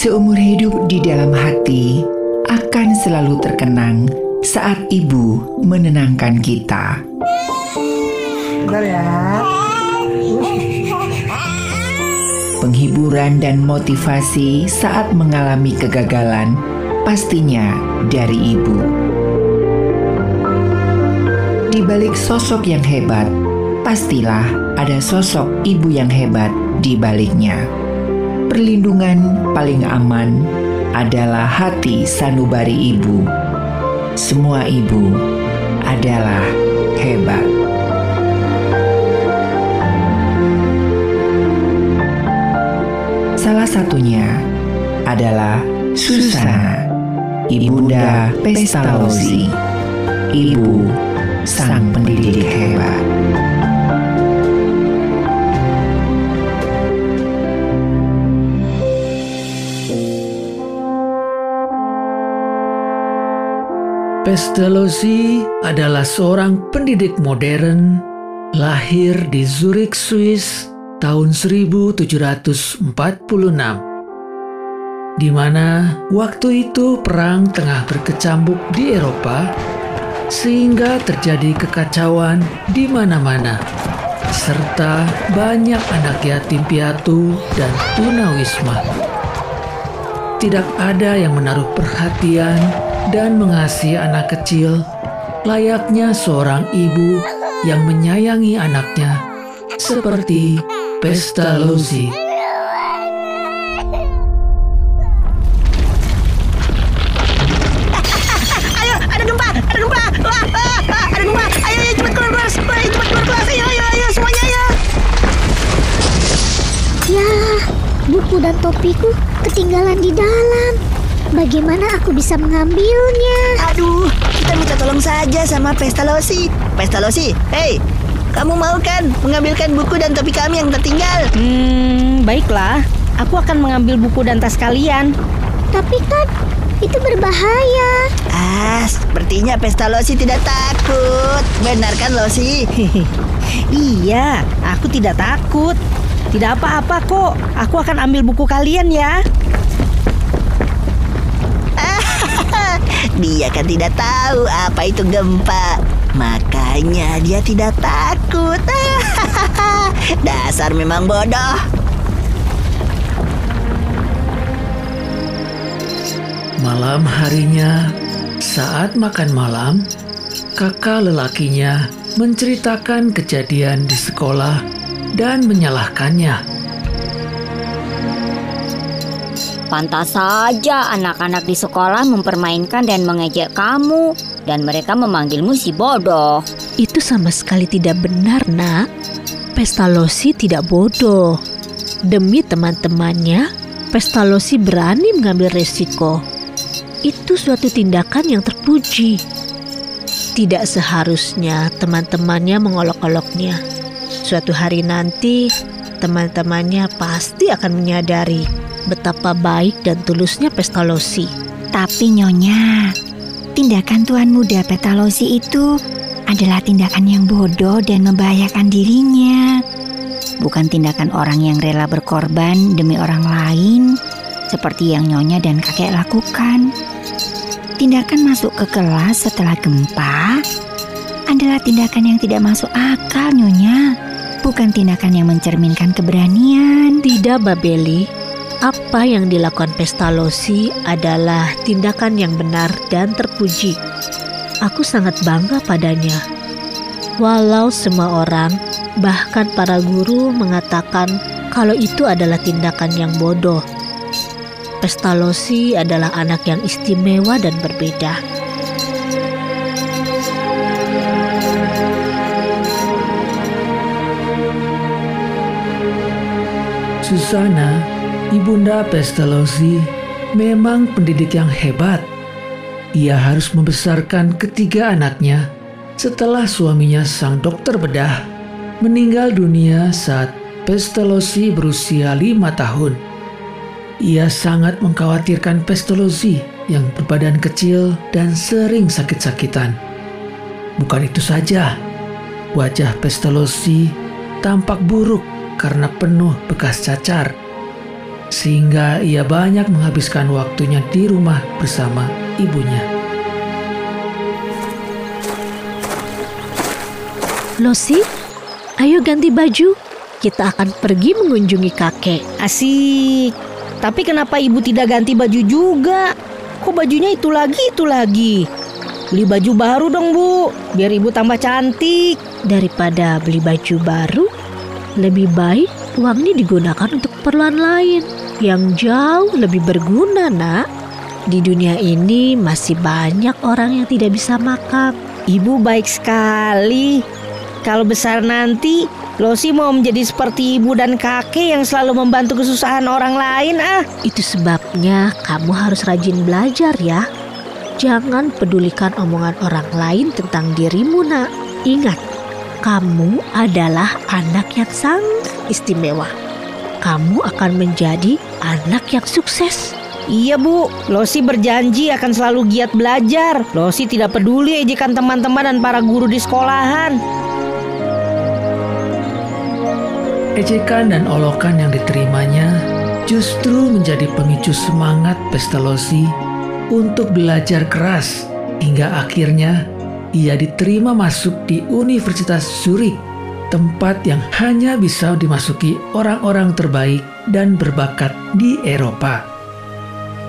Seumur hidup di dalam hati akan selalu terkenang saat ibu menenangkan kita. Bentar ya. Penghiburan dan motivasi saat mengalami kegagalan pastinya dari ibu. Di balik sosok yang hebat, pastilah ada sosok ibu yang hebat di baliknya. Perlindungan paling aman adalah hati sanubari ibu. Semua ibu adalah hebat. Salah satunya adalah Susana, Ibunda Pestalozzi, ibu sang pendidik hebat. Pestalozzi adalah seorang pendidik modern lahir di Zurich, Swiss tahun 1746 di mana waktu itu perang tengah berkecambuk di Eropa sehingga terjadi kekacauan di mana-mana serta banyak anak yatim piatu dan tunawisma. Tidak ada yang menaruh perhatian dan mengasihi anak kecil layaknya seorang ibu yang menyayangi anaknya seperti Pestalozzi. Ayo, ada gempa, ada gempa. Wah, wah, wah, ada gempa. Ayo, ayo cepat keluar kelas. Wah, cepat keluar kelas. Ayo, ayo, ayo semuanya ayo. Ya, buku dan topiku ketinggalan di dalam. Bagaimana aku bisa mengambilnya? Aduh, kita minta tolong saja sama Pestalozzi. Pestalozzi, hey, kamu mau kan mengambilkan buku dan topi kami yang tertinggal? Hmm, baiklah. Aku akan mengambil buku dan tas kalian. Tapi kan itu berbahaya. Ah, sepertinya Pestalozzi tidak takut. Benar kan, Losi? Iya, aku tidak takut. Tidak apa-apa kok. Aku akan ambil buku kalian ya. Dia kan tidak tahu apa itu gempa. Makanya dia tidak takut. Dasar memang bodoh. Malam harinya, saat makan malam, kakak lelakinya menceritakan kejadian di sekolah dan menyalahkannya. Pantas saja anak-anak di sekolah mempermainkan dan mengejek kamu dan mereka memanggilmu si bodoh. Itu sama sekali tidak benar, Nak. Pestalozzi tidak bodoh. Demi teman-temannya, Pestalozzi berani mengambil resiko. Itu suatu tindakan yang terpuji. Tidak seharusnya teman-temannya mengolok-oloknya. Suatu hari nanti, teman-temannya pasti akan menyadari betapa baik dan tulusnya Pestalozzi. Tapi Nyonya, tindakan Tuan Muda Petalosi itu adalah tindakan yang bodoh dan membahayakan dirinya. Bukan tindakan orang yang rela berkorban demi orang lain seperti yang Nyonya dan kakek lakukan. Tindakan masuk ke kelas setelah gempa adalah tindakan yang tidak masuk akal Nyonya. Bukan tindakan yang mencerminkan keberanian. Tidak, Babeli. Apa yang dilakukan Pestalozzi adalah tindakan yang benar dan terpuji. Aku sangat bangga padanya. Walau semua orang, bahkan para guru mengatakan kalau itu adalah tindakan yang bodoh. Pestalozzi adalah anak yang istimewa dan berbeda. Susana, ibunda Pestalozzi, memang pendidik yang hebat. Ia harus membesarkan ketiga anaknya setelah suaminya sang dokter bedah meninggal dunia saat Pestalozzi berusia lima tahun. Ia sangat mengkhawatirkan Pestalozzi yang berbadan kecil dan sering sakit-sakitan. Bukan itu saja, wajah Pestalozzi tampak buruk karena penuh bekas cacar. Sehingga ia banyak menghabiskan waktunya di rumah bersama ibunya. Losi, ayo ganti baju. Kita akan pergi mengunjungi kakek. Asik. Tapi kenapa ibu tidak ganti baju juga? Kok bajunya itu lagi itu lagi? Beli baju baru dong bu, biar ibu tambah cantik. Daripada beli baju baru, lebih baik uang ini digunakan untuk keperluan lain yang jauh lebih berguna, Nak. Di dunia ini masih banyak orang yang tidak bisa makan. Ibu baik sekali. Kalau besar nanti, Losi mau menjadi seperti ibu dan kakek yang selalu membantu kesusahan orang lain ah. Itu sebabnya kamu harus rajin belajar ya. Jangan pedulikan omongan orang lain tentang dirimu, Nak. Ingat, kamu adalah anak yang sangat istimewa. Kamu akan menjadi anak yang sukses. Iya bu, Losi berjanji akan selalu giat belajar. Losi tidak peduli ejekan teman-teman dan para guru di sekolahan. Ejekan dan olokan yang diterimanya justru menjadi pemicu semangat Pestalozzi untuk belajar keras hingga akhirnya ia diterima masuk di Universitas Zurich, tempat yang hanya bisa dimasuki orang-orang terbaik dan berbakat di Eropa.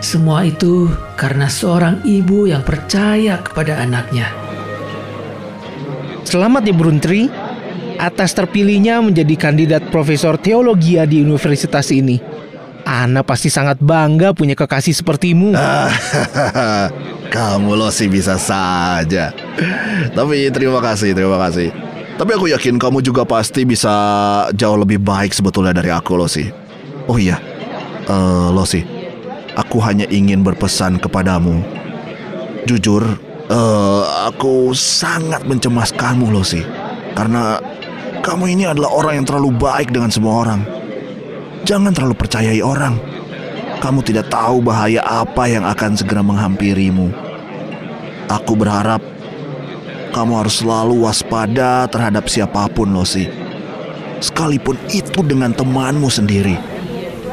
Semua itu karena seorang ibu yang percaya kepada anaknya. Selamat ya Bruntri, atas terpilihnya menjadi kandidat profesor teologi di universitas ini. Ana pasti sangat bangga punya kekasih sepertimu. Kamu loh sih bisa saja. Tapi terima kasih, terima kasih. Tapi aku yakin kamu juga pasti bisa jauh lebih baik sebetulnya dari aku loh sih. Oh iya, uh, Losi, aku hanya ingin berpesan kepadamu. Jujur, uh, aku sangat mencemaskanmu Losi. Karena kamu ini adalah orang yang terlalu baik dengan semua orang. Jangan terlalu percayai orang. Kamu tidak tahu bahaya apa yang akan segera menghampirimu. Aku berharap kamu harus selalu waspada terhadap siapa pun, Losi. Sekalipun itu dengan temanmu sendiri.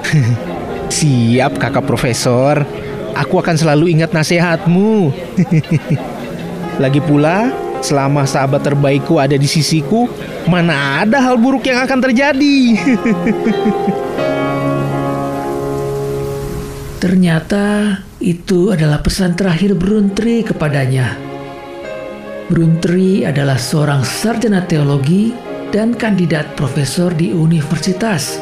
Siap, kakak profesor. Aku akan selalu ingat nasihatmu. Lagi pula, selama sahabat terbaikku ada di sisiku, mana ada hal buruk yang akan terjadi. Ternyata itu adalah pesan terakhir Bruntri kepadanya. Bruntri adalah seorang sarjana teologi dan kandidat profesor di universitas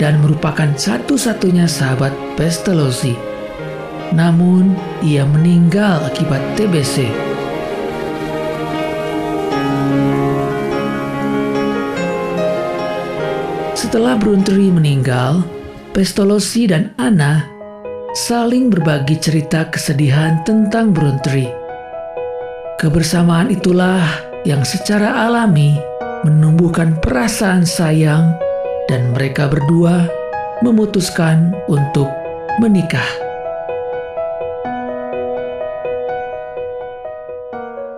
dan merupakan satu-satunya sahabat Pestalozzi. Namun, ia meninggal akibat TBC. Setelah Bruntri meninggal, Pestalozzi dan Anna saling berbagi cerita kesedihan tentang Bruntri. Kebersamaan itulah yang secara alami menumbuhkan perasaan sayang dan mereka berdua memutuskan untuk menikah.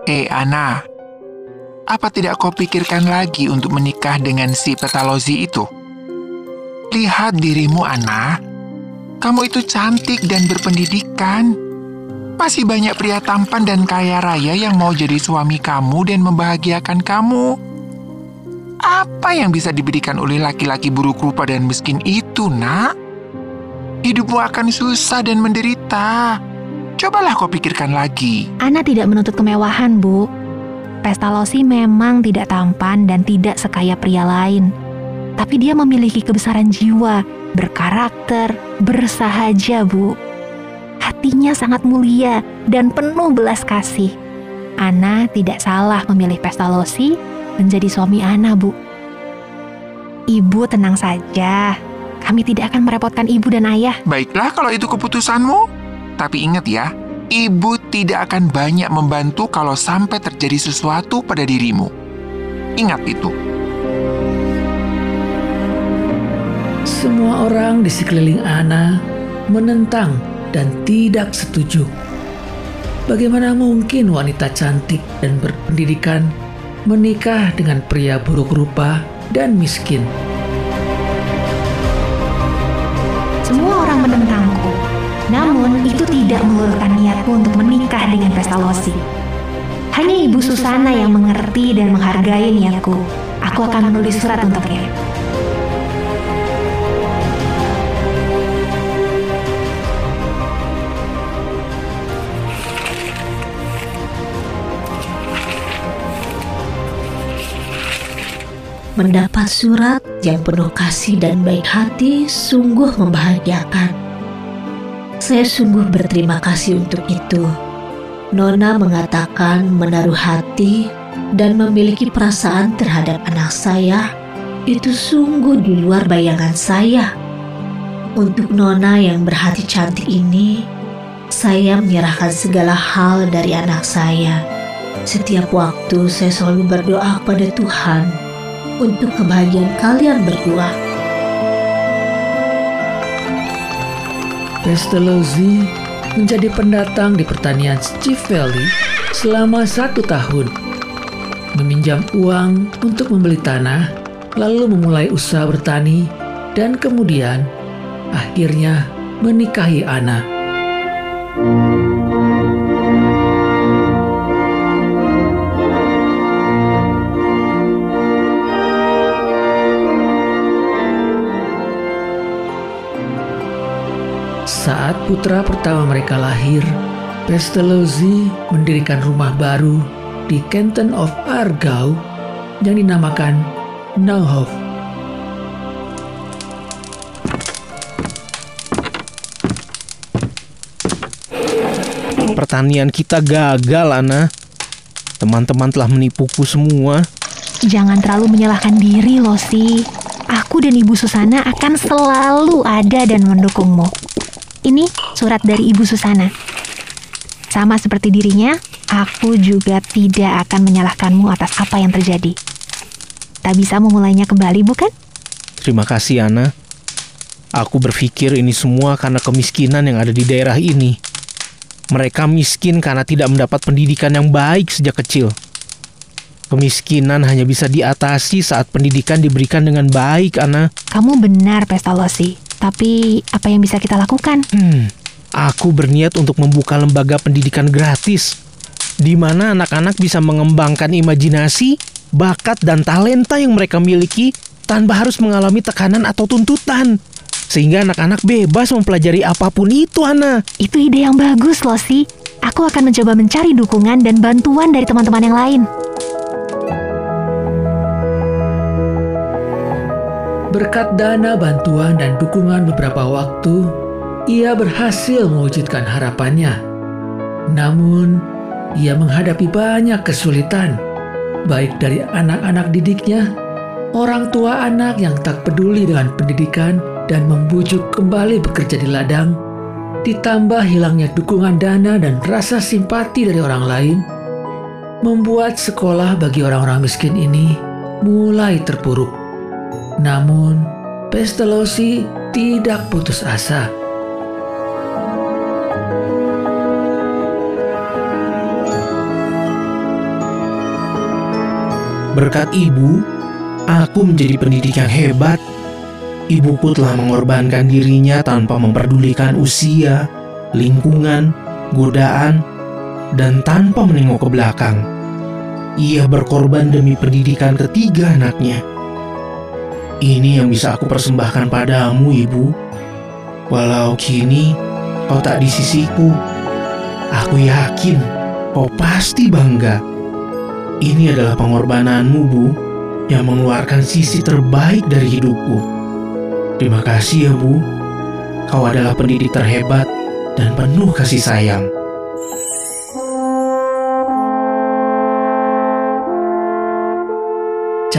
Hei Ana, apa tidak kau pikirkan lagi untuk menikah dengan si Petalozi itu? Lihat dirimu, Ana kamu itu cantik dan berpendidikan. Masih banyak pria tampan dan kaya raya yang mau jadi suami kamu dan membahagiakan kamu. Apa yang bisa diberikan oleh laki-laki buruk rupa dan miskin itu, nak? Hidupmu akan susah dan menderita. Cobalah kau pikirkan lagi. Ana tidak menuntut kemewahan, Bu. Pestalosi memang tidak tampan dan tidak sekaya pria lain. Tapi dia memiliki kebesaran jiwa berkarakter, bersahaja, Bu. Hatinya sangat mulia dan penuh belas kasih. Ana tidak salah memilih Pestalosi menjadi suami Ana, Bu. Ibu tenang saja. Kami tidak akan merepotkan ibu dan ayah. Baiklah kalau itu keputusanmu. Tapi ingat ya, ibu tidak akan banyak membantu kalau sampai terjadi sesuatu pada dirimu. Ingat itu. Semua orang di sekeliling Ana menentang dan tidak setuju. Bagaimana mungkin wanita cantik dan berpendidikan menikah dengan pria buruk rupa dan miskin? Semua menentangku. Namun, itu tidak meluluhkan niatku untuk menikah dengan Pestalozzi. Hanya Ibu Susana yang mengerti dan menghargai niatku. Aku akan menulis surat untuknya. Mendapat surat yang penuh kasih dan baik hati sungguh membahagiakan. Saya sungguh berterima kasih untuk itu. Nona mengatakan menaruh hati dan memiliki perasaan terhadap anak saya itu sungguh di luar bayangan saya. Untuk Nona yang berhati cantik ini, saya menyerahkan segala hal dari anak saya. Setiap waktu saya selalu berdoa kepada Tuhan untuk kebahagiaan kalian berdua. Pestalozzi menjadi pendatang di pertanian Chief Valley selama satu tahun. Meminjam uang untuk membeli tanah, lalu memulai usaha bertani, dan kemudian akhirnya menikahi Ana. Saat putra pertama mereka lahir, Pestalozzi mendirikan rumah baru di Canton of Argau yang dinamakan Nauhof. Pertanian kita gagal, Ana. Teman-teman telah menipuku semua. Jangan terlalu menyalahkan diri, Losi. Aku dan Ibu Susana akan selalu ada dan mendukungmu. Ini surat dari Ibu Susana. Sama seperti dirinya, aku juga tidak akan menyalahkanmu atas apa yang terjadi. Tak bisa memulainya kembali, bukan? Terima kasih, Ana. Aku berpikir ini semua karena kemiskinan yang ada di daerah ini. Mereka miskin karena tidak mendapat pendidikan yang baik sejak kecil. Kemiskinan hanya bisa diatasi saat pendidikan diberikan dengan baik, Ana. Kamu benar, Pestalosi. Tapi apa yang bisa kita lakukan? Hmm, aku berniat untuk membuka lembaga pendidikan gratis di mana anak-anak bisa mengembangkan imajinasi, bakat, dan talenta yang mereka miliki tanpa harus mengalami tekanan atau tuntutan. Sehingga anak-anak bebas mempelajari apa pun itu, Ana. Itu ide yang bagus, Losi. Aku akan mencoba mencari dukungan dan bantuan dari teman-teman yang lain. Berkat dana bantuan dan dukungan beberapa waktu, ia berhasil mewujudkan harapannya. Namun, ia menghadapi banyak kesulitan, baik dari anak-anak didiknya, orang tua anak yang tak peduli dengan pendidikan dan membujuk kembali bekerja di ladang, ditambah hilangnya dukungan dana dan rasa simpati dari orang lain, membuat sekolah bagi orang-orang miskin ini mulai terpuruk. Namun, Pestalozzi tidak putus asa. Berkat ibu, aku menjadi pendidik yang hebat. Ibuku telah mengorbankan dirinya tanpa memperdulikan usia, lingkungan, godaan, dan tanpa menengok ke belakang. Ia berkorban demi pendidikan ketiga anaknya. Ini yang bisa aku persembahkan padamu, Ibu. Walau kini kau tak di sisiku, aku yakin kau pasti bangga. Ini adalah pengorbananmu, Bu, yang mengeluarkan sisi terbaik dari hidupku. Terima kasih ya, Bu. Kau adalah pendidik terhebat dan penuh kasih sayang.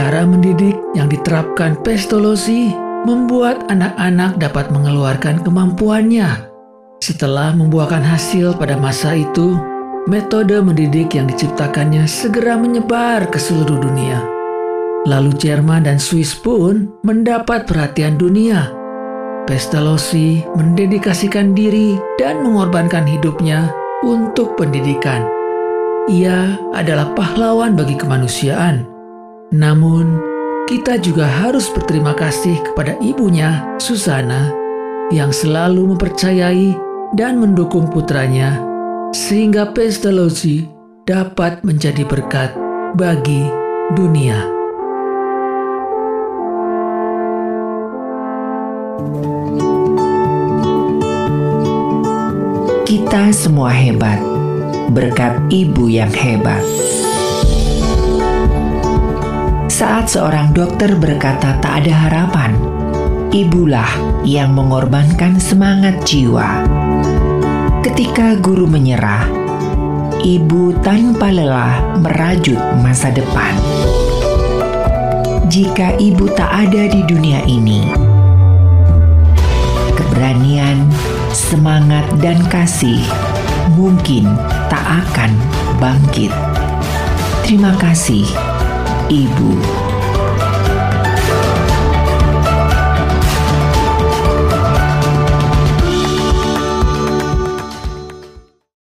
Cara mendidik yang diterapkan Pestalozzi membuat anak-anak dapat mengeluarkan kemampuannya. Setelah membuahkan hasil pada masa itu, metode mendidik yang diciptakannya segera menyebar ke seluruh dunia. Lalu Jerman dan Swiss pun mendapat perhatian dunia. Pestalozzi mendedikasikan diri dan mengorbankan hidupnya untuk pendidikan. Ia adalah pahlawan bagi kemanusiaan namun, kita juga harus berterima kasih kepada ibunya, Susana, yang selalu mempercayai dan mendukung putranya sehingga Pestalozzi dapat menjadi berkat bagi dunia. Kita semua hebat berkat ibu yang hebat. Saat seorang dokter berkata tak ada harapan, ibulah yang mengorbankan semangat jiwa. Ketika guru menyerah, ibu tanpa lelah merajut masa depan. Jika ibu tak ada di dunia ini, keberanian, semangat, dan kasih mungkin tak akan bangkit. Terima kasih, Ibu.